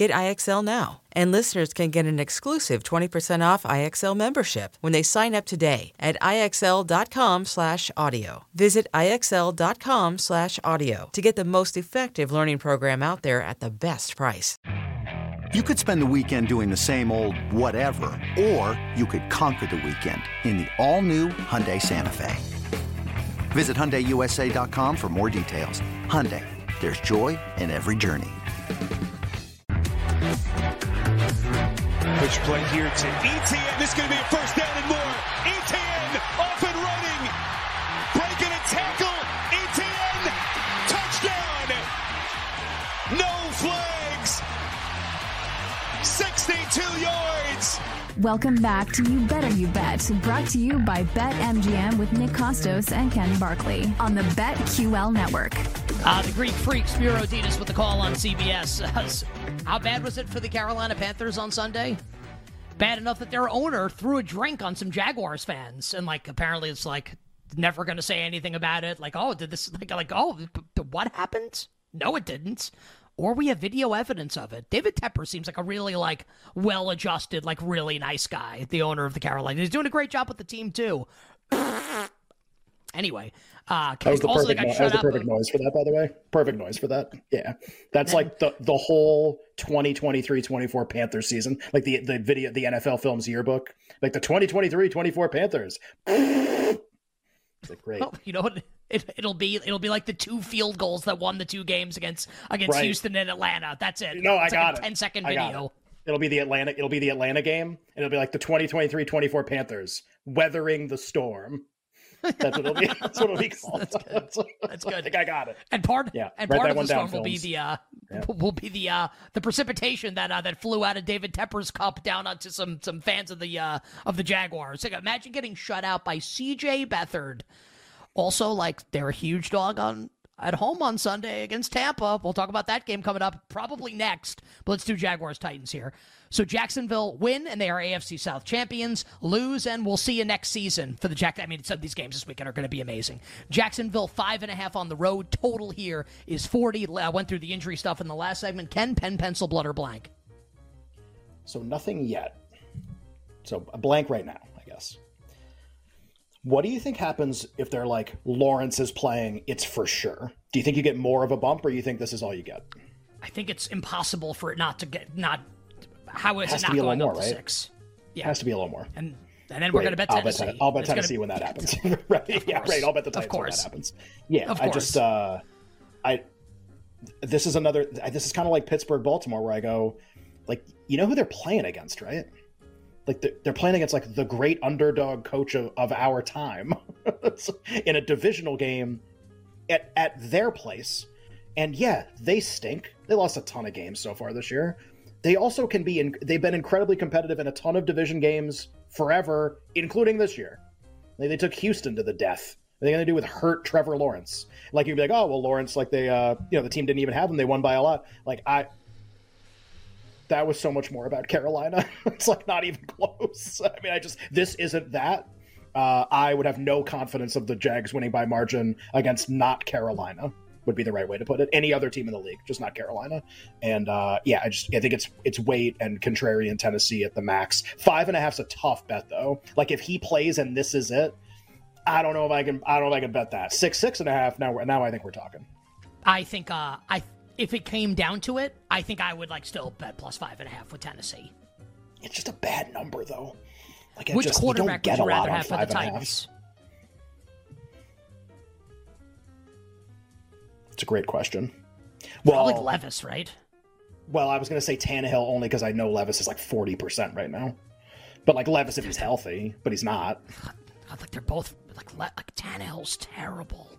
Get IXL now. And listeners can get an exclusive 20% off IXL membership when they sign up today at IXL.com/audio. Visit IXL.com/audio to get the most effective learning program out there at the best price. You could spend the weekend doing the same old whatever, or you could conquer the weekend in the all-new Hyundai Santa Fe. Visit HyundaiUSA.com for more details. Hyundai, there's joy in every journey. Pitch play here to ETN. This is going to be a first down and more. ETN off and running. Breaking a tackle. ETN touchdown. No flags. 62 yards. Welcome back to You Better You Bet, brought to you by BetMGM with Nick Kostos and Ken Barkley on the BetQL network. Uh, the Greek Freak, Spero Dedes with the call on CBS. How bad was it for the Carolina Panthers on Sunday? Bad enough that their owner threw a drink on some Jaguars fans, and like apparently it's like never going to say anything about it. Like, oh, did this? Like, like, oh, what happened? No, it didn't. Or we have video evidence of it. David Tepper seems like a really like well-adjusted, like really nice guy. The owner of the Carolina, he's doing a great job with the team too. Anyway, uh, that was the also perfect, got no- that was the perfect noise for that, by the way. Perfect noise for that. Yeah, that's like the the whole 2023-24 Panthers season, like the the video, the NFL Films yearbook, like the 2023-24 Panthers. It's like, great. Well, you know what? It, it'll be it'll be like the two field goals that won the two games against against Right. Houston and Atlanta. That's it. No, I It's got like a it. 10 second I got video. it. It'll be the Atlanta. It'll be the Atlanta game, and it'll be like the 2023-24 Panthers weathering the storm. That's what it'll be. That's what it'll be called. That's good. That's I good. think I got it. And part Yeah, and part of the storm will be the uh Yeah. will be the uh the precipitation that uh that flew out of David Tepper's cup down onto some some fans of the uh of the Jaguars. Like imagine getting shut out by CJ Beathard. Also, like they're a huge dog on at home on Sunday against Tampa. We'll talk about that game coming up probably next. But let's do Jaguars Titans here. So Jacksonville win and they are AFC South champions. Lose and we'll see you next season for the Jack. I mean, these games this weekend are going to be amazing. Jacksonville five and a half on the road. Total here is forty. I went through the injury stuff in the last segment. Ken, pen, pencil, blood or blank. So nothing yet. So a blank right now, I guess. What do you think happens if they're like Lawrence is playing? It's for sure. Do you think you get more of a bump, or you think this is all you get? I think it's impossible for it not to get not. How is it to not be a little going up more, to right? six? It has to be a little more. And and then we're going to bet I'll bet, Tennessee. I'll bet It's gonna- Tennessee when that happens. right? Yeah, right. I'll bet the Of Titans when that happens. Yeah, Of I just, uh, I, this is another. This is kind of like Pittsburgh, Baltimore, where I go, like, you know who they're playing against, right? Like they're, they're playing against like the great underdog coach of, of our time in a divisional game at at their place, and yeah, they stink. They lost a ton of games so far this year. They also can be. In, they've been incredibly competitive in a ton of division games forever, including this year. They, they took Houston to the death. What are they going to do with hurt Trevor Lawrence? Like you'd be like, oh well, Lawrence, like they, uh, you know, the team didn't even have him. They won by a lot. Like I, that was so much more about Carolina. it's like not even close. I mean, I just this isn't that. Uh, I would have no confidence of the Jags winning by margin against not Carolina. Would be the right way to put it. Any other team in the league, just not Carolina. And uh, yeah, I just I think it's it's weight and contrarian Tennessee at the max. Five and a half's a tough bet though. Like if he plays and this is it, I don't know if I can. I don't know if I can bet that six six and a half. Now we're now I think we're talking. I think uh, I if it came down to it, I think I would like still bet plus five and a half with Tennessee. It's just a bad number though. Like Which just, you don't quarterback get would you a lot rather have for the five and a half. Titans? It's a great question. Probably Well, Levis, right? well, I was going to say Tannehill only because I know Levis is like forty percent right now. But like Levis, if he's healthy, but he's not. God, like they're both like like Tannehill's terrible.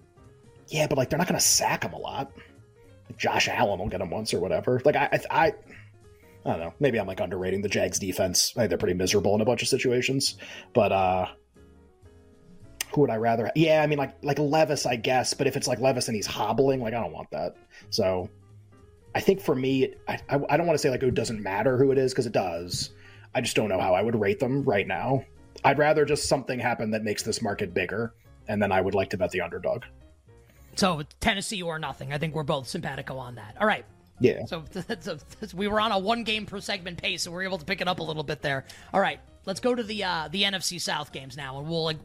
Yeah, but like they're not going to sack him a lot. Josh Allen will get him once or whatever. Like I, I, I, I don't know. Maybe I'm like underrating the Jags defense. I think they're pretty miserable in a bunch of situations. But uh who would I rather? Ha- yeah, I mean like like Levis, I guess. But if it's like Levis and he's hobbling, like I don't want that. So I think for me, I, I, I don't want to say like it doesn't matter who it is because it does. I just don't know how I would rate them right now. I'd rather just something happen that makes this market bigger, and then I would like to bet the underdog. So Tennessee or nothing. I think we're both simpatico on that. All right. Yeah. So, so we were on a one game per segment pace, so we are able to pick it up a little bit there. All right, let's go to the uh, the NFC South games now, and we'll like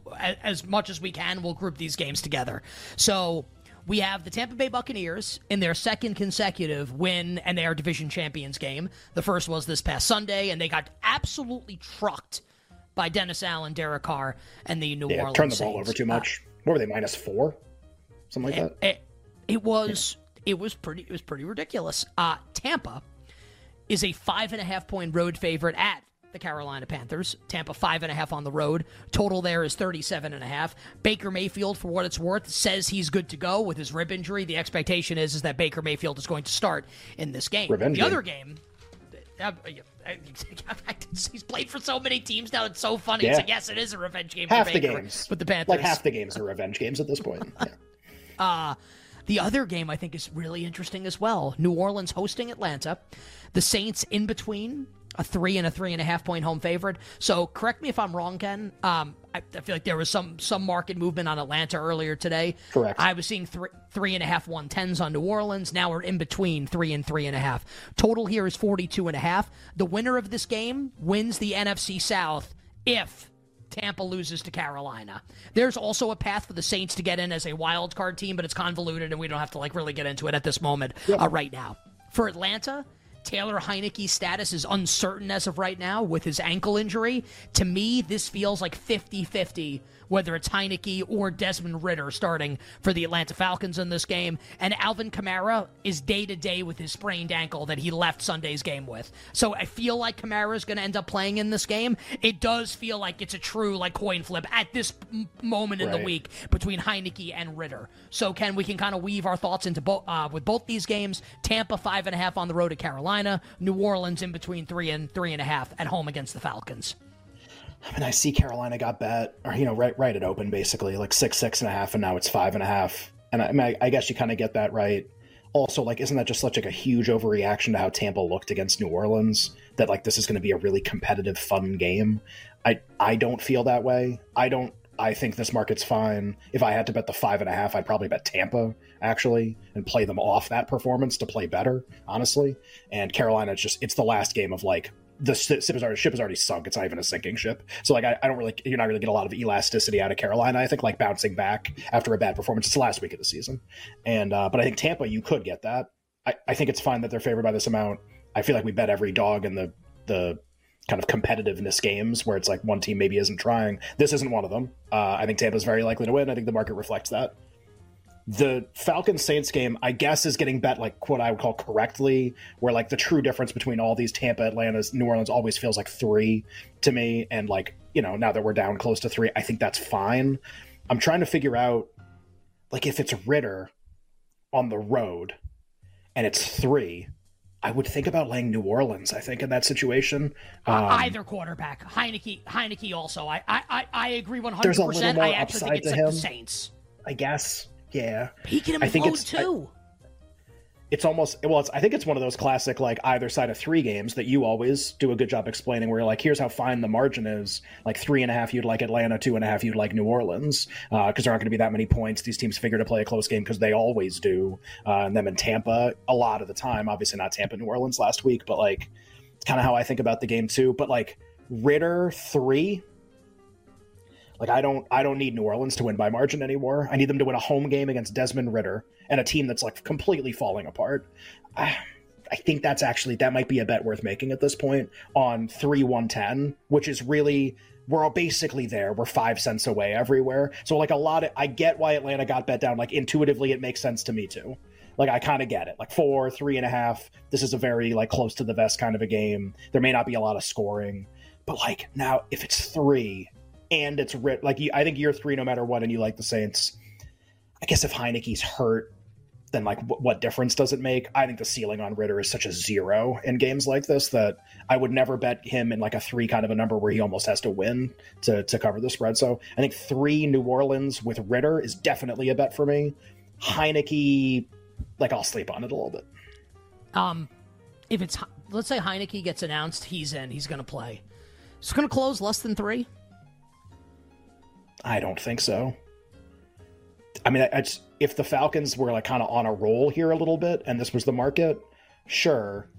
as much as we can, we'll group these games together. So we have the Tampa Bay Buccaneers in their second consecutive win and their division champions game. The first was this past Sunday, and they got absolutely trucked by Dennis Allen, Derek Carr, and the New yeah, Orleans Turn the ball over too much. Uh, what were they minus four? Something like it, that. It, it was yeah. it was pretty it was pretty ridiculous. Uh, Tampa is a five and a half point road favorite at the Carolina Panthers. Tampa five and a half on the road. Total there is 37 and a half. Baker Mayfield, for what it's worth, says he's good to go with his rib injury. The expectation is, is that Baker Mayfield is going to start in this game. Revenge the game. other game. Uh, he's played for so many teams now. It's so funny. Yeah. It's like, yes, it is a revenge game. half for the games, but the Panthers, like half the games are revenge games at this point. Yeah. Uh, the other game I think is really interesting as well. New Orleans hosting Atlanta. The Saints in between a three and a three and a half point home favorite. So correct me if I'm wrong, Ken. Um, I, I feel like there was some some market movement on Atlanta earlier today. Correct. I was seeing three three and a half one tens on New Orleans. Now we're in between three and three and a half. Total here is 42 and a half. The winner of this game wins the NFC South if Tampa loses to Carolina. There's also a path for the Saints to get in as a wild card team, but it's convoluted and we don't have to like really get into it at this moment uh, right now. For Atlanta, Taylor Heinicke's status is uncertain as of right now with his ankle injury. To me, this feels like 50 50 whether it's Heinicke or Desmond Ridder starting for the Atlanta Falcons in this game. And Alvin Kamara is day to day with his sprained ankle that he left Sunday's game with. So I feel like Kamara is going to end up playing in this game. It does feel like it's a true like coin flip at this m- moment in the week between Heinicke and Ridder. So Ken, we can kind of weave our thoughts into both uh, with both these games. Tampa five and a half on the road at Carolina. New Orleans in between three and three and a half at home against the Falcons. I mean, I see Carolina got bet, or you know, right, right at open basically, like six, six and a half, and now it's five and a half. And I, I, mean, I, I guess you kind of get that right. Also, like, isn't that just such like a huge overreaction to how Tampa looked against New Orleans? That like this is going to be a really competitive, fun game. I I don't feel that way. I don't. I think this market's fine. If I had to bet the five and a half, I'd probably bet Tampa actually and play them off that performance to play better, honestly. And Carolina, it's just it's the last game of like the ship is already, ship is already sunk. It's not even a sinking ship. So like I, I don't really you're not really get a lot of elasticity out of Carolina. I think like bouncing back after a bad performance. It's the last week of the season, and uh, but I think Tampa you could get that. I, I think it's fine that they're favored by this amount. I feel like we bet every dog in the the kind of competitiveness games where it's like one team maybe isn't trying. This isn't one of them. Uh, I think Tampa's very likely to win. I think the market reflects that. The Falcons Saints game, I guess, is getting bet like what I would call correctly, where like the true difference between all these Tampa, Atlanta's, New Orleans always feels like three to me. And like, you know, now that we're down close to three, I think that's fine. I'm trying to figure out like if it's Ridder on the road and it's three, I would think about laying New Orleans, I think, in that situation. Um, Either quarterback, Heinicke, Heinicke also. I I I, agree one There's hundred a little percent. more I actually think upside it's to like the. Saints. I guess. Yeah. He can I think implode it's- too. It's almost well it's i think it's one of those classic like either side of three games that you always do a good job explaining where you're like here's how fine the margin is. Like three and a half you'd like atlanta two and a half you'd like new orleans because there aren't going to be that many points. These teams figure to play a close game because they always do uh, and them in tampa a lot of the time. Obviously not tampa new orleans last week but like it's kind of how i think about the game too. But like ridder three like I don't I don't need New Orleans to win by margin anymore. I need them to win a home game against Desmond Ridder and a team that's like completely falling apart. I, I think that's actually that might be a bet worth making at this point on three one ten, which is really we're all basically there. We're five cents away everywhere. So like a lot of I get why Atlanta got bet down. Like intuitively, it makes sense to me too. Like I kind of get it. Like four, three and a half. This is a very like close to the vest kind of a game. There may not be a lot of scoring, but like now if it's three and it's writ like I think year three no matter what, and you like the Saints. I guess if Heinicke's hurt, then like what difference does it make? I think the ceiling on Ridder is such a zero in games like this that I would never bet him in like a three kind of a number where he almost has to win to to cover the spread. So I think three New Orleans with Ridder is definitely a bet for me. Heinicke, like I'll sleep on it a little bit. Um, if it's let's say Heinicke gets announced, he's in. He's going to play. It's going to close less than three. I don't think so. I mean, if the Falcons were like kind of on a roll here a little bit, and this was the market, sure.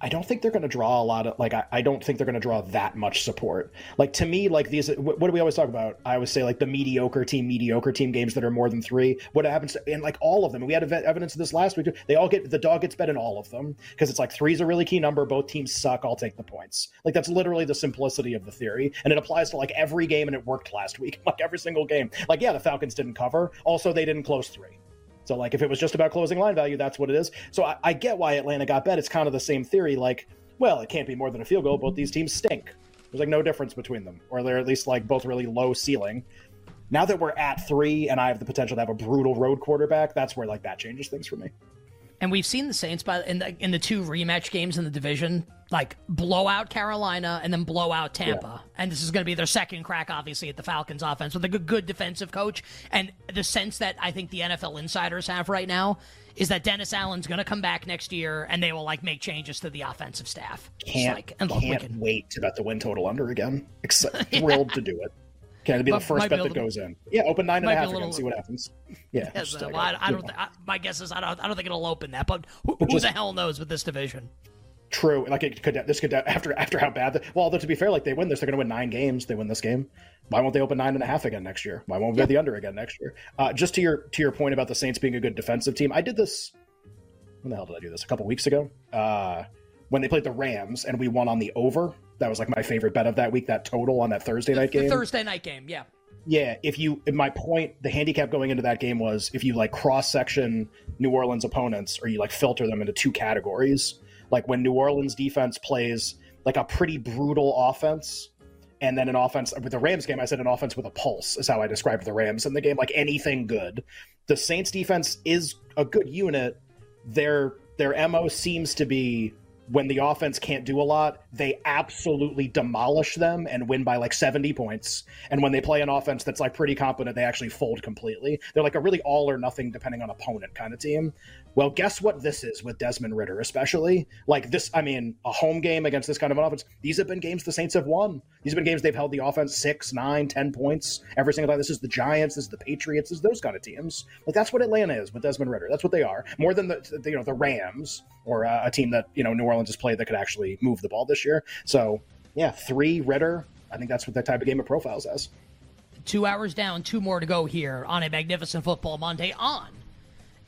I don't think they're going to draw a lot of like. I, I don't think they're going to draw that much support. Like to me, like these. What, what do we always talk about? I always say like the mediocre team, mediocre team games that are more than three. What happens? To, and like all of them, we had evidence of this last week. They all get the dog gets bet in all of them because it's like three is a really key number. Both teams suck. I'll take the points. Like that's literally the simplicity of the theory, and it applies to like every game, and it worked last week. Like every single game. Like yeah, the Falcons didn't cover. Also, they didn't close three. So like if it was just about closing line value, that's what it is. So I, I get why Atlanta got bet. It's kind of the same theory. Like well, it can't be more than a field goal. Both these teams stink. There's like no difference between them, or they're at least like both really low ceiling. Now that we're at three, and I have the potential to have a brutal road quarterback, that's where like that changes things for me. And we've seen the Saints by in the in the two rematch games in the division, like blow out Carolina and then blow out Tampa. Yeah. And this is going to be their second crack, obviously, at the Falcons offense with a good, good defensive coach. And the sense that I think the NFL insiders have right now is that Dennis Allen's going to come back next year and they will like make changes to the offensive staff. Can't, like, and look, can't can... wait to bet the win total under again. Except, thrilled to do it. Can it be the first bet that goes in? Yeah, open nine and a half a little, again, see what happens. Yeah, yes, uh, well, I, I, don't. Th- I, my guess is I don't. I don't think it'll open that, but who, but just, who the hell knows with this division? True. Like it could. This could after after how bad. The, well, to be fair, like they win this, they're going to win nine games. They win this game. Why won't they open nine and a half again next year? Why won't we yeah. the under again next year? Uh, just to your to your point about the Saints being a good defensive team, I did this. When the hell did I do this? A couple weeks ago, uh, when they played the Rams and we won on the over. That was like my favorite bet of that week. That total on that Thursday night game. Thursday night game, yeah. Yeah, if you, my point, the handicap going into that game was if you like cross section New Orleans opponents or you like filter them into two categories, like when New Orleans defense plays like a pretty brutal offense, and then an offense with the Rams game, I said an offense with a pulse is how I described the Rams in the game, like anything good. The Saints defense is a good unit. Their their mo seems to be when the offense can't do a lot, they absolutely demolish them and win by like 70 points. And when they play an offense that's like pretty competent, they actually fold completely. They're like a really all or nothing depending on opponent kind of team. Well, guess what this is with Desmond Ridder, especially? Like this, I mean, a home game against this kind of an offense. These have been games the Saints have won. These have been games they've held the offense six, nine, ten points every single time. This is the Giants, this is the Patriots, this is those kind of teams. Like that's what Atlanta is with Desmond Ridder. That's what they are. More than the, you know the Rams or uh, a team that you know New Orleans has played that could actually move the ball this year. So yeah, three Ridder. I think that's what that type of game of profiles as. Two hours down, two more to go here on a magnificent football Monday on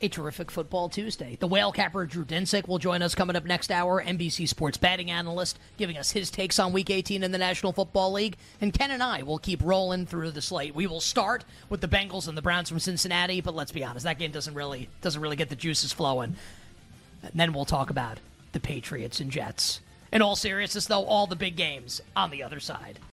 a terrific football Tuesday. The whale capper Drew Dinsick will join us coming up next hour. NBC Sports betting analyst giving us his takes on Week 18 in the National Football League. And Ken and I will keep rolling through the slate. We will start with the Bengals and the Browns from Cincinnati, but let's be honest, that game doesn't really doesn't really get the juices flowing. And then we'll talk about the Patriots and Jets. In all seriousness, though, all the big games on the other side.